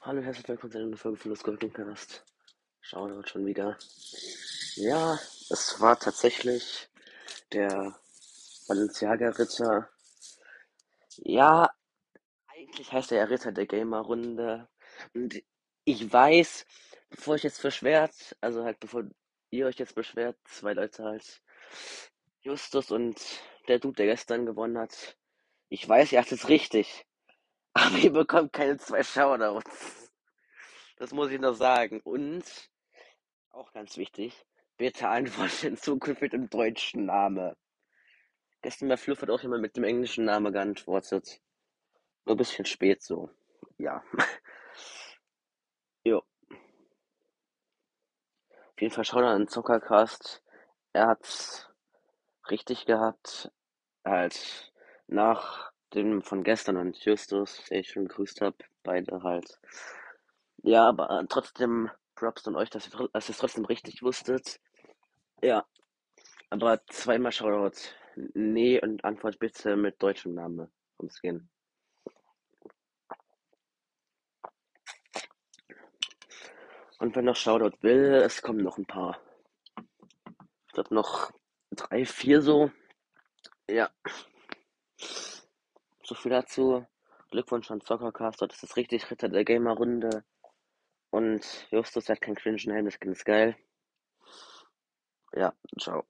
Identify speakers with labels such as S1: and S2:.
S1: Hallo, herzlich willkommen zu einer Folge von Los Golden Cast. Schauen wir schon wieder. Ja, es war tatsächlich der Balenciaga-Ritter. Ja, eigentlich heißt er ja Ritter der Gamer-Runde. Und ich weiß, bevor ich jetzt beschwert, also halt bevor ihr euch jetzt beschwert, zwei Leute halt, Justus und der Dude, der gestern gewonnen hat. Ich weiß, ihr habt es richtig. Aber ihr bekommt keine zwei Shoutouts. Das muss ich noch sagen. Und, auch ganz wichtig, bitte antwortet in Zukunft mit dem deutschen Namen. Gestern bei Fluff hat auch jemand mit dem englischen Namen geantwortet. Nur ein bisschen spät so. Ja. jo. Auf jeden Fall schaut an Zockercast. Er hat's richtig gehabt. Halt nach dem von gestern und Justus, den ich schon gegrüßt habe, beide halt. Ja, aber trotzdem Props an euch, dass ihr, dass ihr es trotzdem richtig wusstet. Ja, aber zweimal Shoutout. Nee und Antwort bitte mit deutschem Namen vom Skin. Und wenn noch Shoutout will, es kommen noch ein paar. Ich glaube noch drei, vier so. Ja. So viel dazu. Glückwunsch an Zockercast, das ist richtig Ritter der Gamer-Runde. Und Justus hat keinen cringe Helm, das ist geil. Ja, ciao.